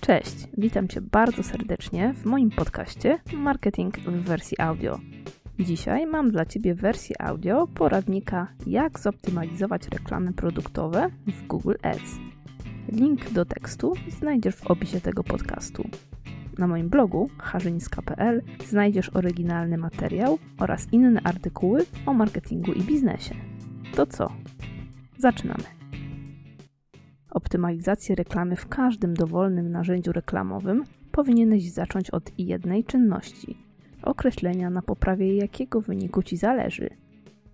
Cześć, witam Cię bardzo serdecznie w moim podcaście Marketing w wersji audio. Dzisiaj mam dla Ciebie wersję audio poradnika jak zoptymalizować reklamy produktowe w Google Ads. Link do tekstu znajdziesz w opisie tego podcastu. Na moim blogu harzyńska.pl znajdziesz oryginalny materiał oraz inne artykuły o marketingu i biznesie. To co? Zaczynamy. Optymalizację reklamy w każdym dowolnym narzędziu reklamowym powinieneś zacząć od jednej czynności określenia, na poprawie jakiego wyniku Ci zależy.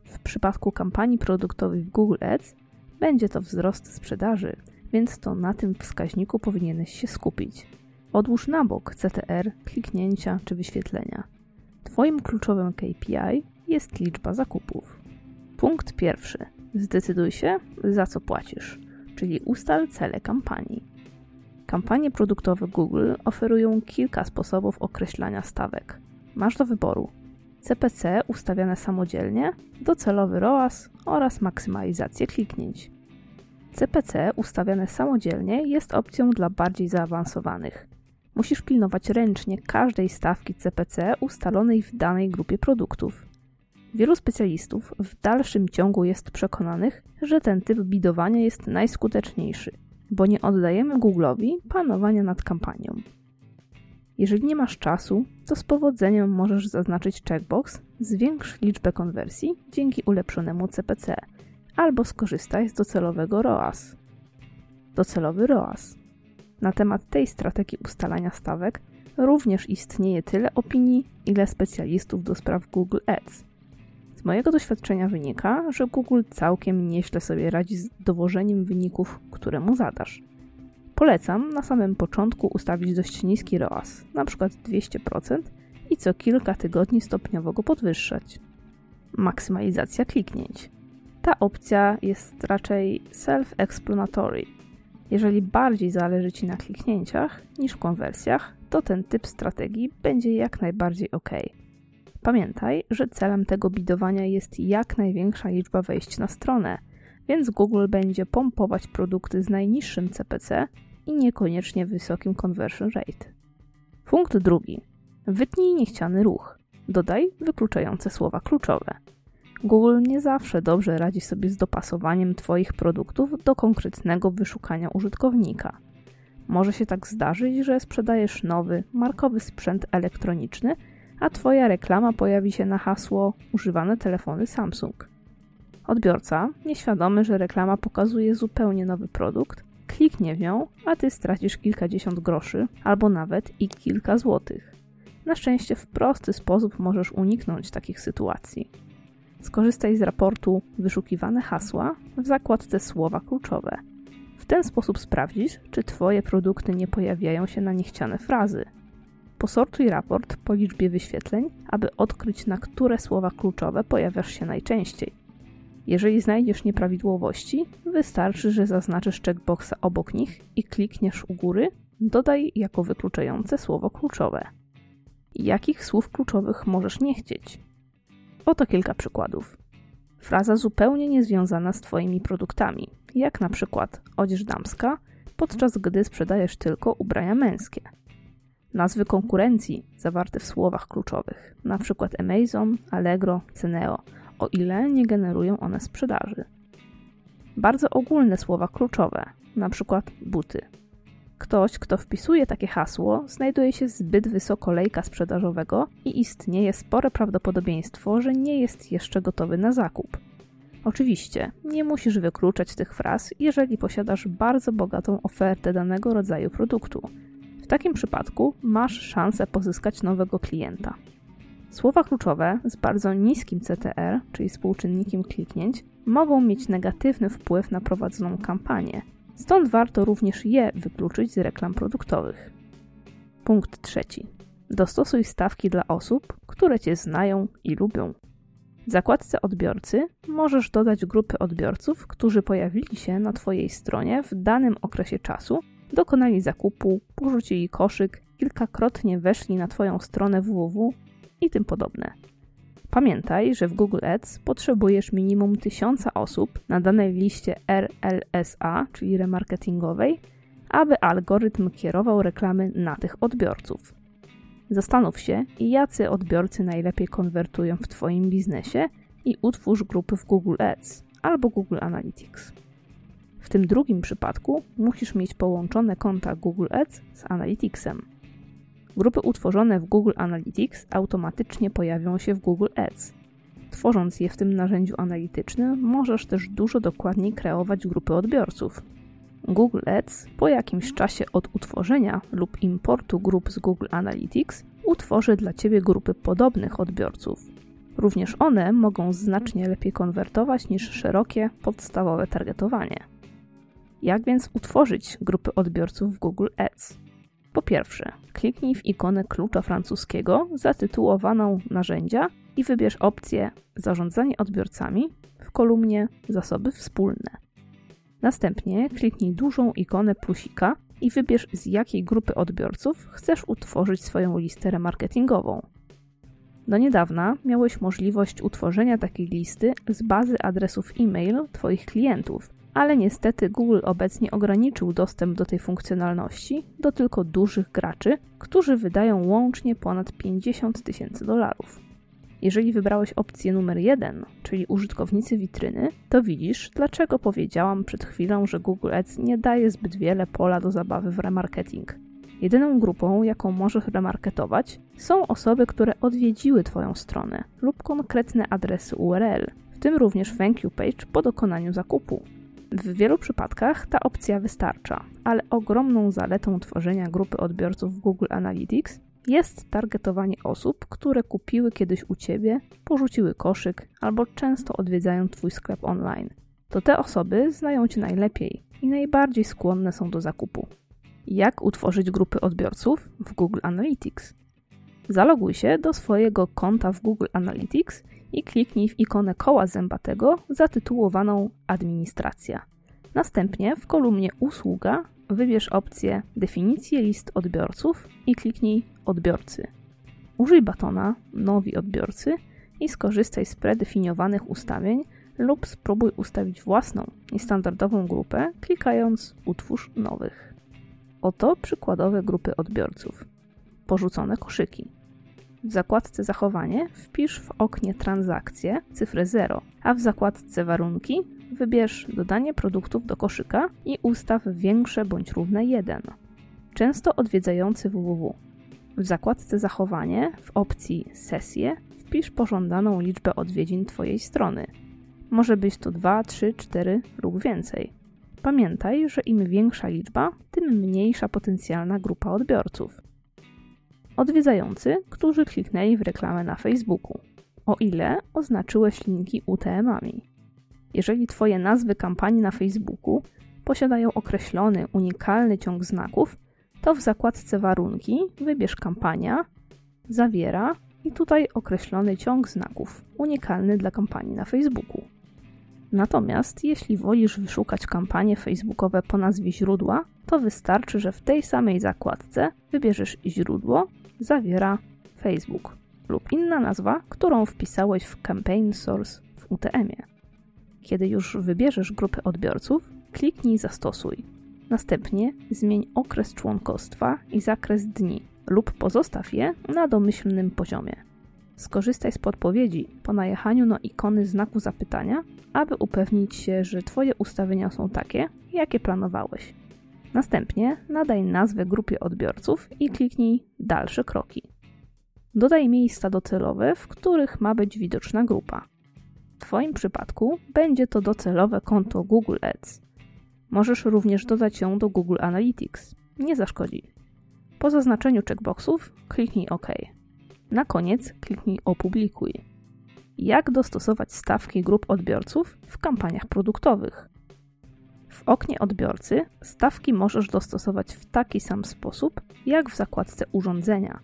W przypadku kampanii produktowych w Google Ads będzie to wzrost sprzedaży, więc to na tym wskaźniku powinieneś się skupić. Odłóż na bok CTR, kliknięcia czy wyświetlenia. Twoim kluczowym KPI jest liczba zakupów. Punkt pierwszy. Zdecyduj się, za co płacisz, czyli ustal cele kampanii. Kampanie produktowe Google oferują kilka sposobów określania stawek. Masz do wyboru CPC ustawiane samodzielnie, docelowy ROAS oraz maksymalizację kliknięć. CPC ustawiane samodzielnie jest opcją dla bardziej zaawansowanych. Musisz pilnować ręcznie każdej stawki CPC ustalonej w danej grupie produktów. Wielu specjalistów w dalszym ciągu jest przekonanych, że ten typ bidowania jest najskuteczniejszy, bo nie oddajemy Google'owi panowania nad kampanią. Jeżeli nie masz czasu, to z powodzeniem możesz zaznaczyć checkbox Zwiększ liczbę konwersji dzięki ulepszonemu CPC albo skorzystaj z docelowego ROAS. Docelowy ROAS. Na temat tej strategii ustalania stawek również istnieje tyle opinii, ile specjalistów do spraw Google Ads. Z mojego doświadczenia wynika, że Google całkiem nieźle sobie radzi z dowożeniem wyników, które mu zadasz. Polecam na samym początku ustawić dość niski ROAS, np. 200% i co kilka tygodni stopniowo go podwyższać. Maksymalizacja kliknięć. Ta opcja jest raczej self-explanatory. Jeżeli bardziej zależy Ci na kliknięciach niż konwersjach, to ten typ strategii będzie jak najbardziej ok. Pamiętaj, że celem tego bidowania jest jak największa liczba wejść na stronę, więc Google będzie pompować produkty z najniższym CPC i niekoniecznie wysokim conversion rate. Punkt drugi. Wytnij niechciany ruch. Dodaj wykluczające słowa kluczowe. Google nie zawsze dobrze radzi sobie z dopasowaniem Twoich produktów do konkretnego wyszukania użytkownika. Może się tak zdarzyć, że sprzedajesz nowy, markowy sprzęt elektroniczny, a Twoja reklama pojawi się na hasło używane telefony Samsung. Odbiorca, nieświadomy, że reklama pokazuje zupełnie nowy produkt, kliknie w nią, a ty stracisz kilkadziesiąt groszy albo nawet i kilka złotych. Na szczęście w prosty sposób możesz uniknąć takich sytuacji. Skorzystaj z raportu Wyszukiwane hasła w zakładce Słowa kluczowe. W ten sposób sprawdzisz, czy Twoje produkty nie pojawiają się na niechciane frazy. Posortuj raport po liczbie wyświetleń, aby odkryć, na które słowa kluczowe pojawiasz się najczęściej. Jeżeli znajdziesz nieprawidłowości, wystarczy, że zaznaczysz checkboxa obok nich i klikniesz u góry Dodaj jako wykluczające słowo kluczowe. Jakich słów kluczowych możesz nie chcieć? Oto kilka przykładów. Fraza zupełnie niezwiązana z Twoimi produktami, jak na przykład odzież damska, podczas gdy sprzedajesz tylko ubrania męskie. Nazwy konkurencji zawarte w słowach kluczowych, przykład Amazon, Allegro, Ceneo, o ile nie generują one sprzedaży. Bardzo ogólne słowa kluczowe, przykład buty. Ktoś, kto wpisuje takie hasło, znajduje się zbyt wysoko lejka sprzedażowego i istnieje spore prawdopodobieństwo, że nie jest jeszcze gotowy na zakup. Oczywiście, nie musisz wykluczać tych fraz, jeżeli posiadasz bardzo bogatą ofertę danego rodzaju produktu. Takim przypadku masz szansę pozyskać nowego klienta. Słowa kluczowe z bardzo niskim CTR, czyli współczynnikiem kliknięć, mogą mieć negatywny wpływ na prowadzoną kampanię, stąd warto również je wykluczyć z reklam produktowych. Punkt trzeci. Dostosuj stawki dla osób, które Cię znają i lubią. W zakładce odbiorcy możesz dodać grupy odbiorców, którzy pojawili się na Twojej stronie w danym okresie czasu, dokonali zakupu, porzucili koszyk, kilkakrotnie weszli na Twoją stronę www i tym podobne. Pamiętaj, że w Google Ads potrzebujesz minimum 1000 osób na danej liście RLSA, czyli remarketingowej, aby algorytm kierował reklamy na tych odbiorców. Zastanów się, jacy odbiorcy najlepiej konwertują w Twoim biznesie i utwórz grupy w Google Ads albo Google Analytics. W tym drugim przypadku musisz mieć połączone konta Google Ads z Analyticsem. Grupy utworzone w Google Analytics automatycznie pojawią się w Google Ads. Tworząc je w tym narzędziu analitycznym, możesz też dużo dokładniej kreować grupy odbiorców. Google Ads po jakimś czasie od utworzenia lub importu grup z Google Analytics utworzy dla Ciebie grupy podobnych odbiorców. Również one mogą znacznie lepiej konwertować niż szerokie, podstawowe targetowanie. Jak więc utworzyć grupy odbiorców w Google Ads? Po pierwsze, kliknij w ikonę klucza francuskiego zatytułowaną Narzędzia i wybierz opcję Zarządzanie odbiorcami w kolumnie Zasoby wspólne. Następnie kliknij dużą ikonę plusika i wybierz z jakiej grupy odbiorców chcesz utworzyć swoją listę remarketingową. Do niedawna miałeś możliwość utworzenia takiej listy z bazy adresów e-mail Twoich klientów, ale niestety Google obecnie ograniczył dostęp do tej funkcjonalności do tylko dużych graczy, którzy wydają łącznie ponad 50 tysięcy dolarów. Jeżeli wybrałeś opcję numer jeden, czyli użytkownicy witryny, to widzisz, dlaczego powiedziałam przed chwilą, że Google Ads nie daje zbyt wiele pola do zabawy w remarketing. Jedyną grupą, jaką możesz remarketować, są osoby, które odwiedziły Twoją stronę lub konkretne adresy URL, w tym również thank you page po dokonaniu zakupu. W wielu przypadkach ta opcja wystarcza, ale ogromną zaletą tworzenia grupy odbiorców w Google Analytics jest targetowanie osób, które kupiły kiedyś u Ciebie, porzuciły koszyk albo często odwiedzają Twój sklep online. To te osoby znają Cię najlepiej i najbardziej skłonne są do zakupu. Jak utworzyć grupy odbiorców w Google Analytics? Zaloguj się do swojego konta w Google Analytics i kliknij w ikonę koła zębatego zatytułowaną Administracja. Następnie w kolumnie Usługa wybierz opcję Definicję list odbiorców i kliknij Odbiorcy. Użyj batona Nowi odbiorcy i skorzystaj z predefiniowanych ustawień lub spróbuj ustawić własną, niestandardową grupę, klikając Utwórz nowych. Oto przykładowe grupy odbiorców. Porzucone koszyki. W zakładce Zachowanie wpisz w oknie Transakcje cyfrę 0, a w zakładce Warunki wybierz dodanie produktów do koszyka i ustaw większe bądź równe 1. Często odwiedzający www. W zakładce Zachowanie w opcji Sesje wpisz pożądaną liczbę odwiedzin Twojej strony. Może być to 2, 3, 4 lub więcej. Pamiętaj, że im większa liczba, tym mniejsza potencjalna grupa odbiorców. Odwiedzający, którzy kliknęli w reklamę na Facebooku, o ile oznaczyłeś linki UTM-ami. Jeżeli Twoje nazwy kampanii na Facebooku posiadają określony, unikalny ciąg znaków, to w zakładce Warunki wybierz kampania, zawiera i tutaj określony ciąg znaków, unikalny dla kampanii na Facebooku. Natomiast jeśli wolisz wyszukać kampanie facebookowe po nazwie źródła, to wystarczy, że w tej samej zakładce wybierzesz źródło, zawiera Facebook lub inna nazwa, którą wpisałeś w Campaign Source w UTM-ie. Kiedy już wybierzesz grupę odbiorców, kliknij Zastosuj. Następnie zmień okres członkostwa i zakres dni lub pozostaw je na domyślnym poziomie. Skorzystaj z podpowiedzi po najechaniu na ikony znaku zapytania, aby upewnić się, że Twoje ustawienia są takie, jakie planowałeś. Następnie nadaj nazwę grupie odbiorców i kliknij Dalsze kroki. Dodaj miejsca docelowe, w których ma być widoczna grupa. W Twoim przypadku będzie to docelowe konto Google Ads. Możesz również dodać ją do Google Analytics. Nie zaszkodzi. Po zaznaczeniu checkboxów kliknij OK. Na koniec kliknij Opublikuj. Jak dostosować stawki grup odbiorców w kampaniach produktowych? W oknie odbiorcy stawki możesz dostosować w taki sam sposób, jak w zakładce urządzenia.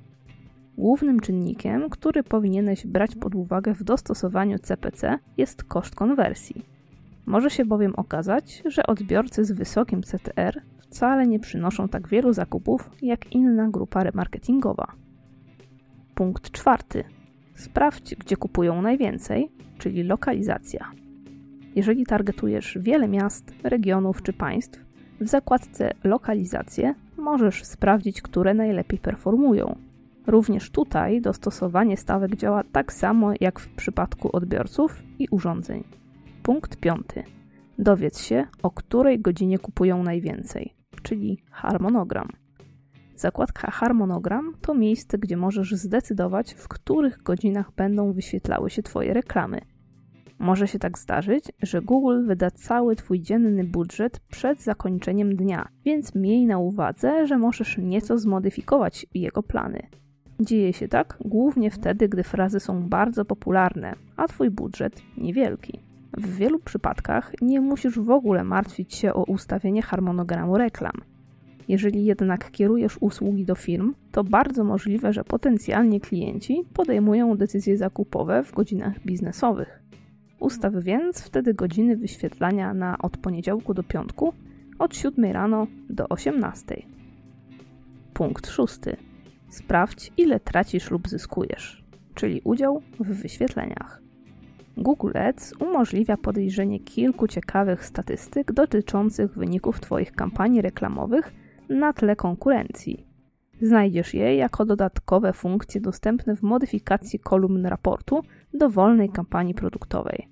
Głównym czynnikiem, który powinieneś brać pod uwagę w dostosowaniu CPC jest koszt konwersji. Może się bowiem okazać, że odbiorcy z wysokim CTR wcale nie przynoszą tak wielu zakupów jak inna grupa remarketingowa. Punkt czwarty. Sprawdź, gdzie kupują najwięcej, czyli lokalizacja. Jeżeli targetujesz wiele miast, regionów czy państw, W zakładce Lokalizacje możesz sprawdzić, które najlepiej performują. Również tutaj dostosowanie stawek działa tak samo jak w przypadku odbiorców i urządzeń. Punkt piąty. Dowiedz się, o której godzinie kupują najwięcej, czyli harmonogram. Zakładka Harmonogram to miejsce, gdzie możesz zdecydować, w których godzinach będą wyświetlały się Twoje reklamy. Może się tak zdarzyć, że Google wyda cały Twój dzienny budżet przed zakończeniem dnia, więc miej na uwadze, że możesz nieco zmodyfikować jego plany. Dzieje się tak głównie wtedy, gdy frazy są bardzo popularne, a Twój budżet niewielki. W wielu przypadkach nie musisz w ogóle martwić się o ustawienie harmonogramu reklam. Jeżeli jednak kierujesz usługi do firm, to bardzo możliwe, że potencjalni klienci podejmują decyzje zakupowe w godzinach biznesowych. Ustaw więc wtedy godziny wyświetlania na od poniedziałku do piątku od 7 rano do 18. Punkt szósty. Sprawdź, ile tracisz lub zyskujesz, czyli udział w wyświetleniach. Google Ads umożliwia podejrzenie kilku ciekawych statystyk dotyczących wyników Twoich kampanii reklamowych na tle konkurencji. Znajdziesz je jako dodatkowe funkcje dostępne w modyfikacji kolumn raportu dowolnej kampanii produktowej.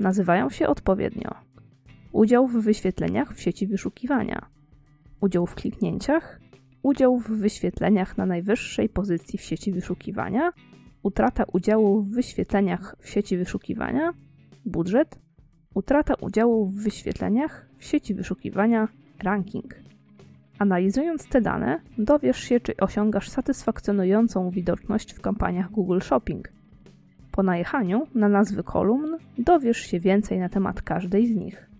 Nazywają się odpowiednio. Udział w wyświetleniach w sieci wyszukiwania, udział w kliknięciach, udział w wyświetleniach na najwyższej pozycji w sieci wyszukiwania, utrata udziału w wyświetleniach w sieci wyszukiwania, budżet, utrata udziału w wyświetleniach w sieci wyszukiwania, ranking. Analizując te dane, dowiesz się, czy osiągasz satysfakcjonującą widoczność w kampaniach Google Shopping. Po najechaniu na nazwy kolumn dowiesz się więcej na temat każdej z nich.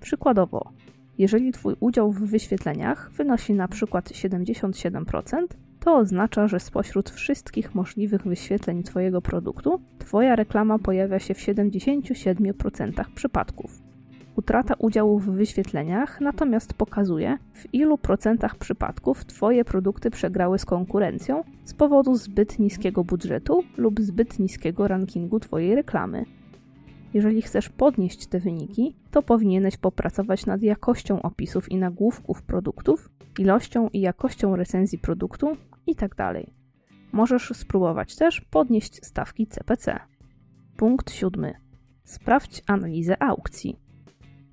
Przykładowo, jeżeli Twój udział w wyświetleniach wynosi na przykład 77%, to oznacza, że spośród wszystkich możliwych wyświetleń Twojego produktu, Twoja reklama pojawia się w 77% przypadków. Utrata udziału w wyświetleniach natomiast pokazuje, w ilu procentach przypadków Twoje produkty przegrały z konkurencją z powodu zbyt niskiego budżetu lub zbyt niskiego rankingu Twojej reklamy. Jeżeli chcesz podnieść te wyniki, to powinieneś popracować nad jakością opisów i nagłówków produktów, ilością i jakością recenzji produktu itd. Tak Możesz spróbować też podnieść stawki CPC. Punkt siódmy. Sprawdź analizę aukcji.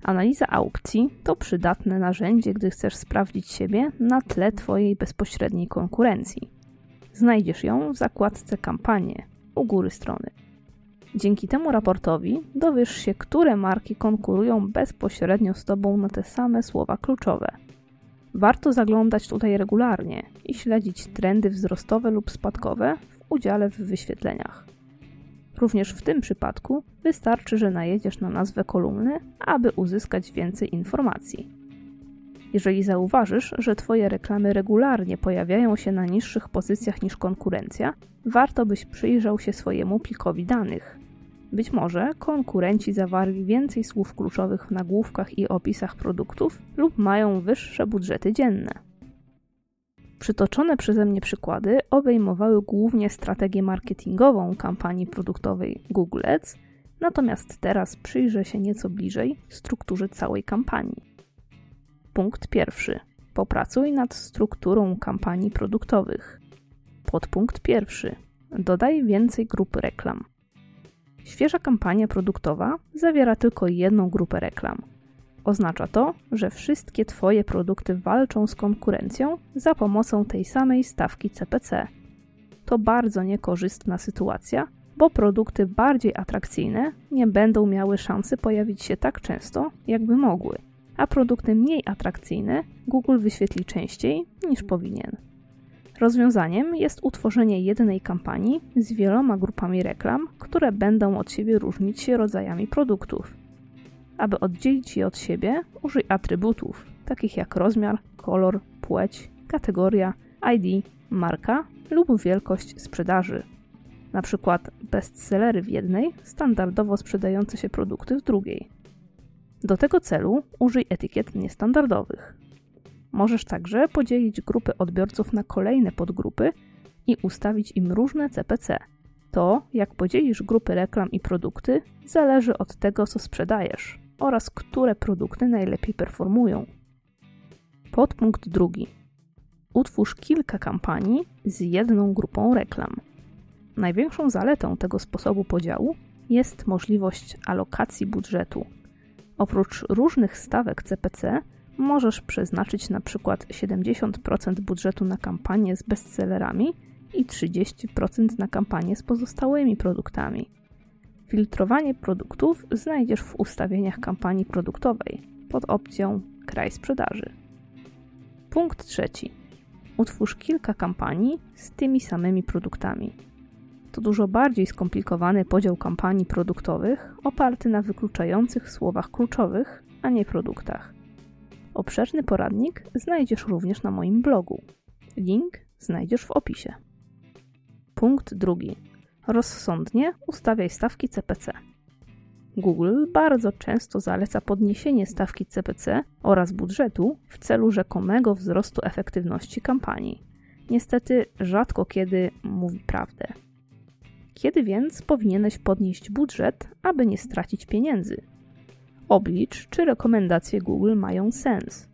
Analiza aukcji to przydatne narzędzie, gdy chcesz sprawdzić siebie na tle Twojej bezpośredniej konkurencji. Znajdziesz ją w zakładce Kampanie u góry strony. Dzięki temu raportowi dowiesz się, które marki konkurują bezpośrednio z Tobą na te same słowa kluczowe. Warto zaglądać tutaj regularnie i śledzić trendy wzrostowe lub spadkowe w udziale w wyświetleniach. Również w tym przypadku wystarczy, że najedziesz na nazwę kolumny, aby uzyskać więcej informacji. Jeżeli zauważysz, że Twoje reklamy regularnie pojawiają się na niższych pozycjach niż konkurencja, warto byś przyjrzał się swojemu plikowi danych. Być może konkurenci zawarli więcej słów kluczowych w nagłówkach i opisach produktów lub mają wyższe budżety dzienne. Przytoczone przeze mnie przykłady obejmowały głównie strategię marketingową kampanii produktowej Google Ads, natomiast teraz przyjrzę się nieco bliżej strukturze całej kampanii. Punkt pierwszy. Popracuj nad strukturą kampanii produktowych. Podpunkt pierwszy. Dodaj więcej grup reklam. Świeża kampania produktowa zawiera tylko jedną grupę reklam – Oznacza to, że wszystkie Twoje produkty walczą z konkurencją za pomocą tej samej stawki CPC. To bardzo niekorzystna sytuacja, bo produkty bardziej atrakcyjne nie będą miały szansy pojawić się tak często, jakby mogły, a produkty mniej atrakcyjne Google wyświetli częściej niż powinien. Rozwiązaniem jest utworzenie jednej kampanii z wieloma grupami reklam, które będą od siebie różnić się rodzajami produktów. Aby oddzielić je od siebie, użyj atrybutów, takich jak rozmiar, kolor, płeć, kategoria, ID, marka lub wielkość sprzedaży. Na przykład bestsellery w jednej, standardowo sprzedające się produkty w drugiej. Do tego celu użyj etykiet niestandardowych. Możesz także podzielić grupy odbiorców na kolejne podgrupy i ustawić im różne CPC. To, jak podzielisz grupy reklam i produkty, zależy od tego, co sprzedajesz oraz które produkty najlepiej performują. Podpunkt drugi. Utwórz kilka kampanii z jedną grupą reklam. Największą zaletą tego sposobu podziału jest możliwość alokacji budżetu. Oprócz różnych stawek CPC możesz przeznaczyć na przykład 70% budżetu na kampanię z bestsellerami i 30% na kampanię z pozostałymi produktami. Filtrowanie produktów znajdziesz w ustawieniach kampanii produktowej pod opcją Kraj sprzedaży. Punkt trzeci. Utwórz kilka kampanii z tymi samymi produktami. To dużo bardziej skomplikowany podział kampanii produktowych oparty na wykluczających słowach kluczowych, a nie produktach. Obszerny poradnik znajdziesz również na moim blogu. Link znajdziesz w opisie. Punkt drugi. Rozsądnie ustawiaj stawki CPC. Google bardzo często zaleca podniesienie stawki CPC oraz budżetu w celu rzekomego wzrostu efektywności kampanii. Niestety rzadko kiedy mówi prawdę. Kiedy więc powinieneś podnieść budżet, aby nie stracić pieniędzy? Oblicz, czy rekomendacje Google mają sens.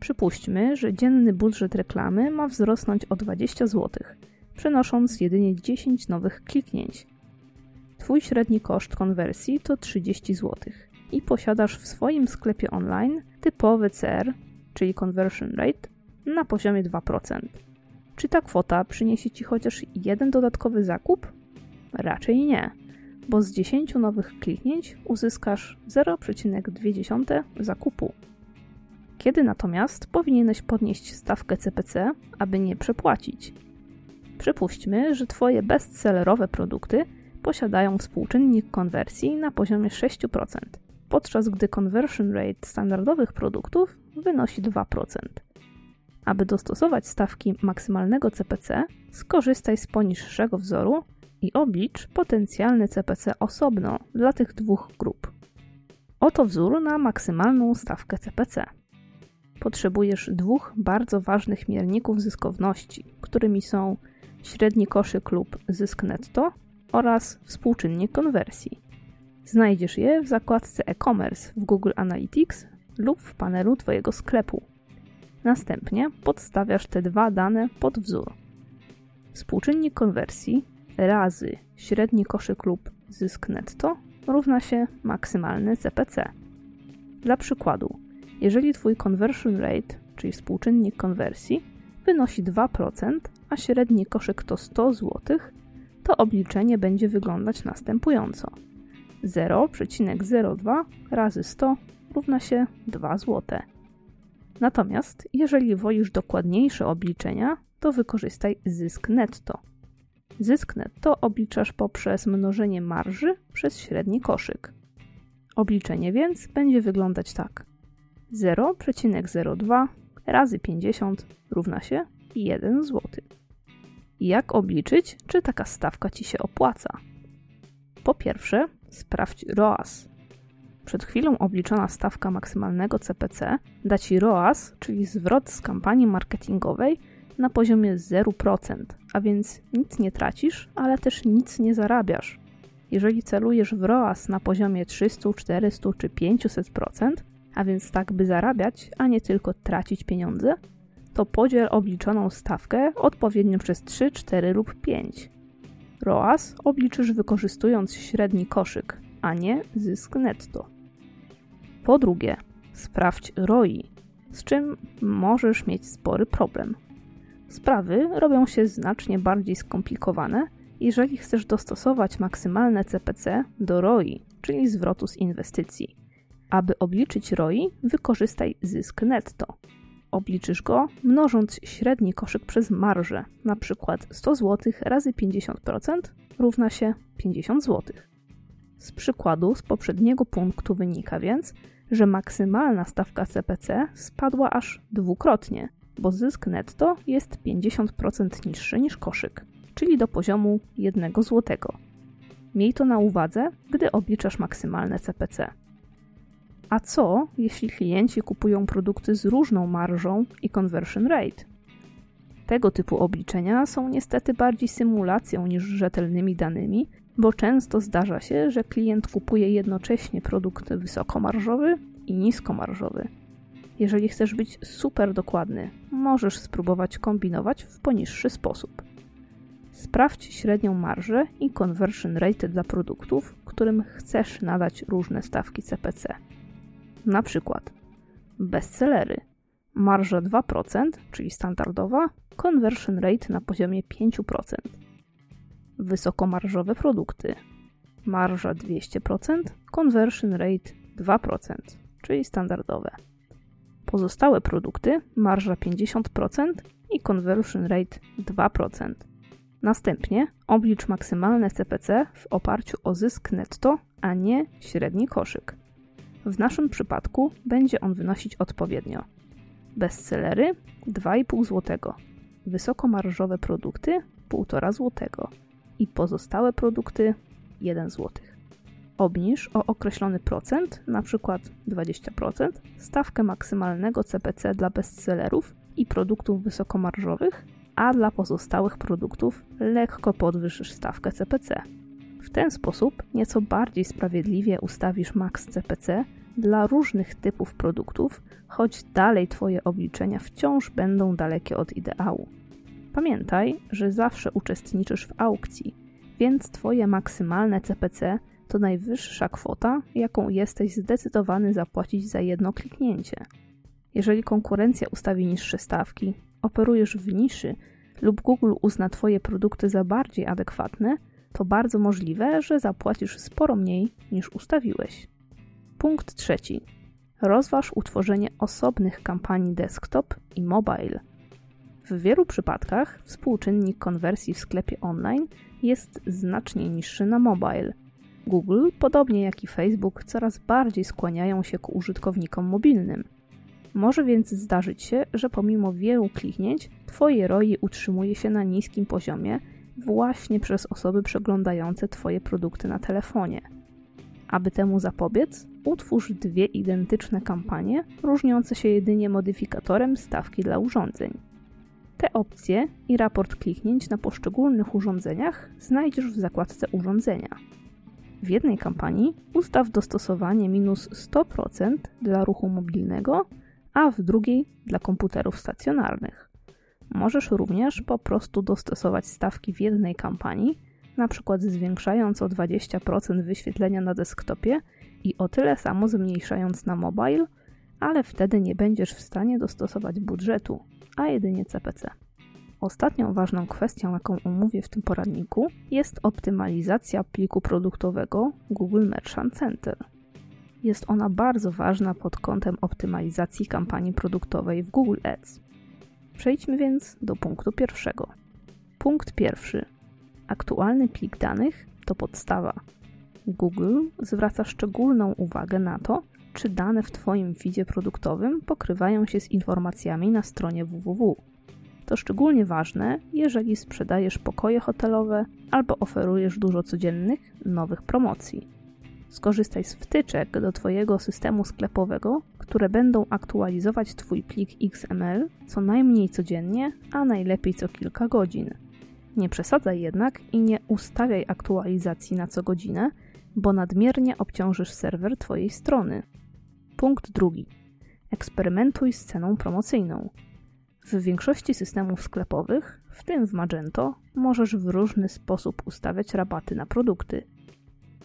Przypuśćmy, że dzienny budżet reklamy ma wzrosnąć o 20 zł, przenosząc jedynie 10 nowych kliknięć. Twój średni koszt konwersji to 30 zł i posiadasz w swoim sklepie online typowy CR, czyli conversion rate, na poziomie 2%. Czy ta kwota przyniesie Ci chociaż jeden dodatkowy zakup? Raczej nie, bo z 10 nowych kliknięć uzyskasz 0,2 zakupu. Kiedy natomiast powinieneś podnieść stawkę CPC, aby nie przepłacić? Przypuśćmy, że Twoje bestsellerowe produkty posiadają współczynnik konwersji na poziomie 6%, podczas gdy conversion rate standardowych produktów wynosi 2%. Aby dostosować stawki maksymalnego CPC, skorzystaj z poniższego wzoru i oblicz potencjalny CPC osobno dla tych dwóch grup. Oto wzór na maksymalną stawkę CPC. Potrzebujesz dwóch bardzo ważnych mierników zyskowności, którymi są średni koszyk lub zysk netto oraz współczynnik konwersji. Znajdziesz je w zakładce e-commerce w Google Analytics lub w panelu Twojego sklepu. Następnie podstawiasz te dwa dane pod wzór. Współczynnik konwersji razy średni koszyk lub zysk netto równa się maksymalny CPC. Dla przykładu, jeżeli Twój conversion rate, czyli współczynnik konwersji, wynosi 2%, a średni koszyk to 100 zł, to obliczenie będzie wyglądać następująco. 0,02 razy 100 równa się 2 zł. Natomiast jeżeli wolisz dokładniejsze obliczenia, to wykorzystaj zysk netto. Zysk netto obliczasz poprzez mnożenie marży przez średni koszyk. Obliczenie więc będzie wyglądać tak. 0,02 razy 50 równa się 1 zł. Jak obliczyć, czy taka stawka Ci się opłaca? Po pierwsze, sprawdź ROAS. Przed chwilą obliczona stawka maksymalnego CPC da Ci ROAS, czyli zwrot z kampanii marketingowej, na poziomie 0%, a więc nic nie tracisz, ale też nic nie zarabiasz. Jeżeli celujesz w ROAS na poziomie 300, 400 czy 500%, a więc tak by zarabiać, a nie tylko tracić pieniądze, to podziel obliczoną stawkę odpowiednio przez 3, 4 lub 5. ROAS obliczysz wykorzystując średni koszyk, a nie zysk netto. Po drugie, sprawdź ROI, z czym możesz mieć spory problem. Sprawy robią się znacznie bardziej skomplikowane, jeżeli chcesz dostosować maksymalne CPC do ROI, czyli zwrotu z inwestycji. Aby obliczyć ROI, wykorzystaj zysk netto. Obliczysz go mnożąc średni koszyk przez marżę, na przykład 100 zł razy 50% równa się 50 zł. Z przykładu z poprzedniego punktu wynika więc, że maksymalna stawka CPC spadła aż dwukrotnie, bo zysk netto jest 50% niższy niż koszyk, czyli do poziomu 1 zł. Miej to na uwadze, gdy obliczasz maksymalne CPC. A co, jeśli klienci kupują produkty z różną marżą i conversion rate? Tego typu obliczenia są niestety bardziej symulacją niż rzetelnymi danymi, bo często zdarza się, że klient kupuje jednocześnie produkt wysokomarżowy i niskomarżowy. Jeżeli chcesz być super dokładny, możesz spróbować kombinować w poniższy sposób. Sprawdź średnią marżę i conversion rate dla produktów, którym chcesz nadać różne stawki CPC. Na przykład bestsellery marża 2%, czyli standardowa, conversion rate na poziomie 5%. Wysokomarżowe produkty marża 200%, conversion rate 2%, czyli standardowe. Pozostałe produkty marża 50% i conversion rate 2%. Następnie oblicz maksymalne CPC w oparciu o zysk netto, a nie średni koszyk. W naszym przypadku będzie on wynosić odpowiednio bestsellery 2,5 zł, wysokomarżowe produkty 1,5 zł i pozostałe produkty 1 zł. Obniż o określony procent, np. 20%, stawkę maksymalnego CPC dla bestsellerów i produktów wysokomarżowych, a dla pozostałych produktów lekko podwyższysz stawkę CPC. W ten sposób nieco bardziej sprawiedliwie ustawisz max CPC dla różnych typów produktów, choć dalej Twoje obliczenia wciąż będą dalekie od ideału. Pamiętaj, że zawsze uczestniczysz w aukcji, więc Twoje maksymalne CPC to najwyższa kwota, jaką jesteś zdecydowany zapłacić za jedno kliknięcie. Jeżeli konkurencja ustawi niższe stawki, operujesz w niszy lub Google uzna Twoje produkty za bardziej adekwatne, to bardzo możliwe, że zapłacisz sporo mniej niż ustawiłeś. Punkt trzeci. Rozważ utworzenie osobnych kampanii desktop i mobile. W wielu przypadkach współczynnik konwersji w sklepie online jest znacznie niższy na mobile. Google, podobnie jak i Facebook, coraz bardziej skłaniają się ku użytkownikom mobilnym. Może więc zdarzyć się, że pomimo wielu kliknięć, Twoje ROI utrzymuje się na niskim poziomie właśnie przez osoby przeglądające Twoje produkty na telefonie. Aby temu zapobiec, utwórz dwie identyczne kampanie, różniące się jedynie modyfikatorem stawki dla urządzeń. Te opcje i raport kliknięć na poszczególnych urządzeniach znajdziesz w zakładce Urządzenia. W jednej kampanii ustaw dostosowanie minus 100% dla ruchu mobilnego, a w drugiej dla komputerów stacjonarnych. Możesz również po prostu dostosować stawki w jednej kampanii, np. zwiększając o 20% wyświetlenia na desktopie i o tyle samo zmniejszając na mobile, ale wtedy nie będziesz w stanie dostosować budżetu, a jedynie CPC. Ostatnią ważną kwestią, jaką omówię w tym poradniku, jest optymalizacja pliku produktowego Google Merchant Center. Jest ona bardzo ważna pod kątem optymalizacji kampanii produktowej w Google Ads. Przejdźmy więc do punktu pierwszego. Punkt pierwszy. Aktualny plik danych to podstawa. Google zwraca szczególną uwagę na to, czy dane w Twoim feedzie produktowym pokrywają się z informacjami na stronie www. To szczególnie ważne, jeżeli sprzedajesz pokoje hotelowe albo oferujesz dużo codziennych, nowych promocji. Skorzystaj z wtyczek do Twojego systemu sklepowego, które będą aktualizować Twój plik XML co najmniej codziennie, a najlepiej co kilka godzin. Nie przesadzaj jednak i nie ustawiaj aktualizacji na co godzinę, bo nadmiernie obciążysz serwer Twojej strony. Punkt drugi. Eksperymentuj z ceną promocyjną. W większości systemów sklepowych, w tym w Magento, możesz w różny sposób ustawiać rabaty na produkty.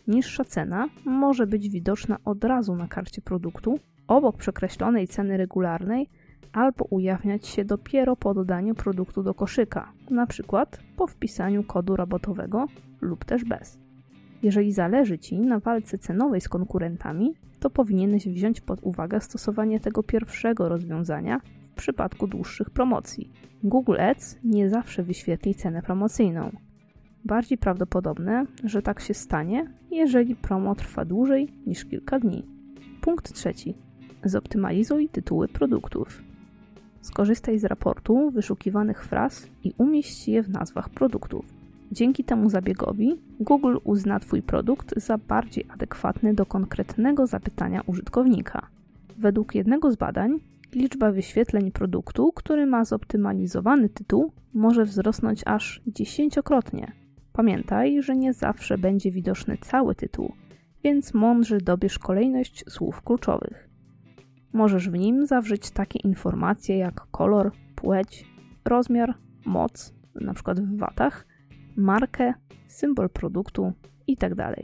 Niższa cena może być widoczna od razu na karcie produktu, obok przekreślonej ceny regularnej, albo ujawniać się dopiero po dodaniu produktu do koszyka, np. po wpisaniu kodu rabatowego lub też bez. Jeżeli zależy Ci na walce cenowej z konkurentami, to powinieneś wziąć pod uwagę stosowanie tego pierwszego rozwiązania w przypadku dłuższych promocji. Google Ads nie zawsze wyświetli cenę promocyjną. Bardziej prawdopodobne, że tak się stanie, jeżeli promo trwa dłużej niż kilka dni. Punkt trzeci. Zoptymalizuj tytuły produktów. Skorzystaj z raportu wyszukiwanych fraz i umieść je w nazwach produktów. Dzięki temu zabiegowi Google uzna Twój produkt za bardziej adekwatny do konkretnego zapytania użytkownika. Według jednego z badań liczba wyświetleń produktu, który ma zoptymalizowany tytuł, może wzrosnąć aż dziesięciokrotnie. Pamiętaj, że nie zawsze będzie widoczny cały tytuł, więc mądrze dobierz kolejność słów kluczowych. Możesz w nim zawrzeć takie informacje jak kolor, płeć, rozmiar, moc, np. w watach, markę, symbol produktu itd.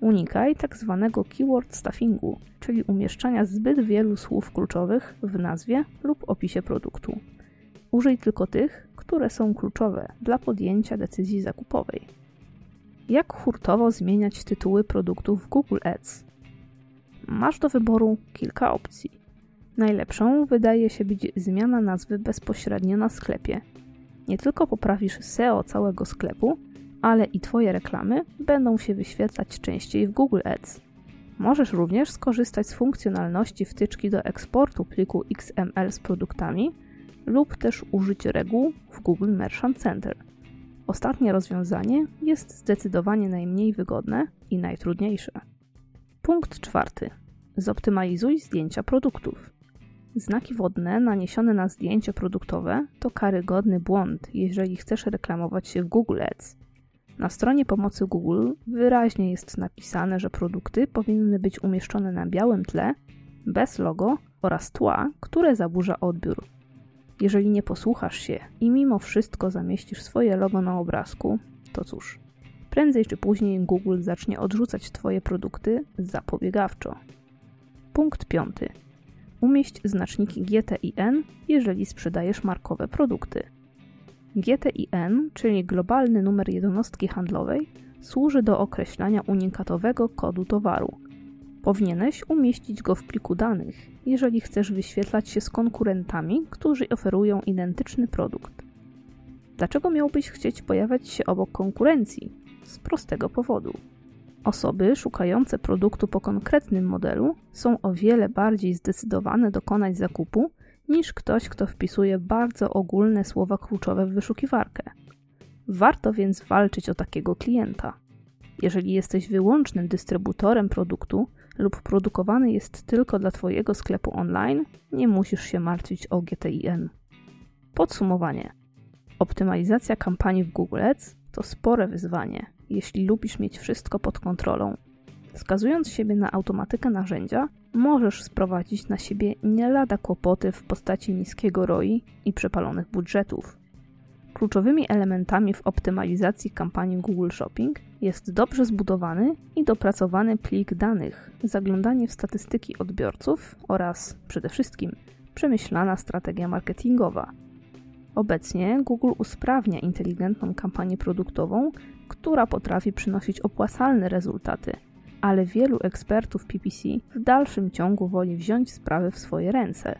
Unikaj tak zwanego keyword stuffingu, czyli umieszczania zbyt wielu słów kluczowych w nazwie lub opisie produktu. Użyj tylko tych, które są kluczowe dla podjęcia decyzji zakupowej. Jak hurtowo zmieniać tytuły produktów w Google Ads? Masz do wyboru kilka opcji. Najlepszą wydaje się być zmiana nazwy bezpośrednio na sklepie. Nie tylko poprawisz SEO całego sklepu, ale i Twoje reklamy będą się wyświetlać częściej w Google Ads. Możesz również skorzystać z funkcjonalności wtyczki do eksportu pliku XML z produktami lub też użyć reguł w Google Merchant Center. Ostatnie rozwiązanie jest zdecydowanie najmniej wygodne i najtrudniejsze. Punkt czwarty. Zoptymalizuj zdjęcia produktów. Znaki wodne naniesione na zdjęcie produktowe to karygodny błąd, jeżeli chcesz reklamować się w Google Ads. Na stronie pomocy Google wyraźnie jest napisane, że produkty powinny być umieszczone na białym tle, bez logo oraz tła, które zaburza odbiór. Jeżeli nie posłuchasz się i mimo wszystko zamieścisz swoje logo na obrazku, to cóż, prędzej czy później Google zacznie odrzucać Twoje produkty zapobiegawczo. Punkt piąty. Umieść znaczniki GT i N, jeżeli sprzedajesz markowe produkty. GTIN, czyli globalny numer jednostki handlowej, służy do określania unikatowego kodu towaru. Powinieneś umieścić go w pliku danych, jeżeli chcesz wyświetlać się z konkurentami, którzy oferują identyczny produkt. Dlaczego miałbyś chcieć pojawiać się obok konkurencji? Z prostego powodu. Osoby szukające produktu po konkretnym modelu są o wiele bardziej zdecydowane dokonać zakupu niż ktoś, kto wpisuje bardzo ogólne słowa kluczowe w wyszukiwarkę. Warto więc walczyć o takiego klienta. Jeżeli jesteś wyłącznym dystrybutorem produktu lub produkowany jest tylko dla Twojego sklepu online, nie musisz się martwić o GTIN. Podsumowanie. Optymalizacja kampanii w Google Ads to spore wyzwanie, jeśli lubisz mieć wszystko pod kontrolą Wskazując siebie na automatykę narzędzia, możesz sprowadzić na siebie nie lada kłopoty w postaci niskiego ROI i przepalonych budżetów. Kluczowymi elementami w optymalizacji kampanii Google Shopping jest dobrze zbudowany i dopracowany plik danych, zaglądanie w statystyki odbiorców oraz przede wszystkim przemyślana strategia marketingowa. Obecnie Google usprawnia inteligentną kampanię produktową, która potrafi przynosić opłacalne rezultaty, ale wielu ekspertów PPC w dalszym ciągu woli wziąć sprawy w swoje ręce.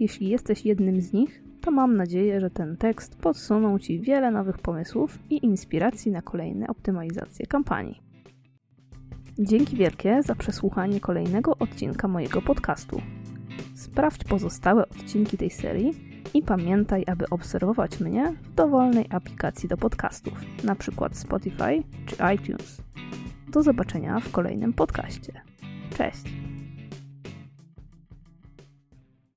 Jeśli jesteś jednym z nich, to mam nadzieję, że ten tekst podsunął Ci wiele nowych pomysłów i inspiracji na kolejne optymalizacje kampanii. Dzięki wielkie za przesłuchanie kolejnego odcinka mojego podcastu. Sprawdź pozostałe odcinki tej serii i pamiętaj, aby obserwować mnie w dowolnej aplikacji do podcastów, np. Spotify czy iTunes. Do zobaczenia w kolejnym podcaście. Cześć!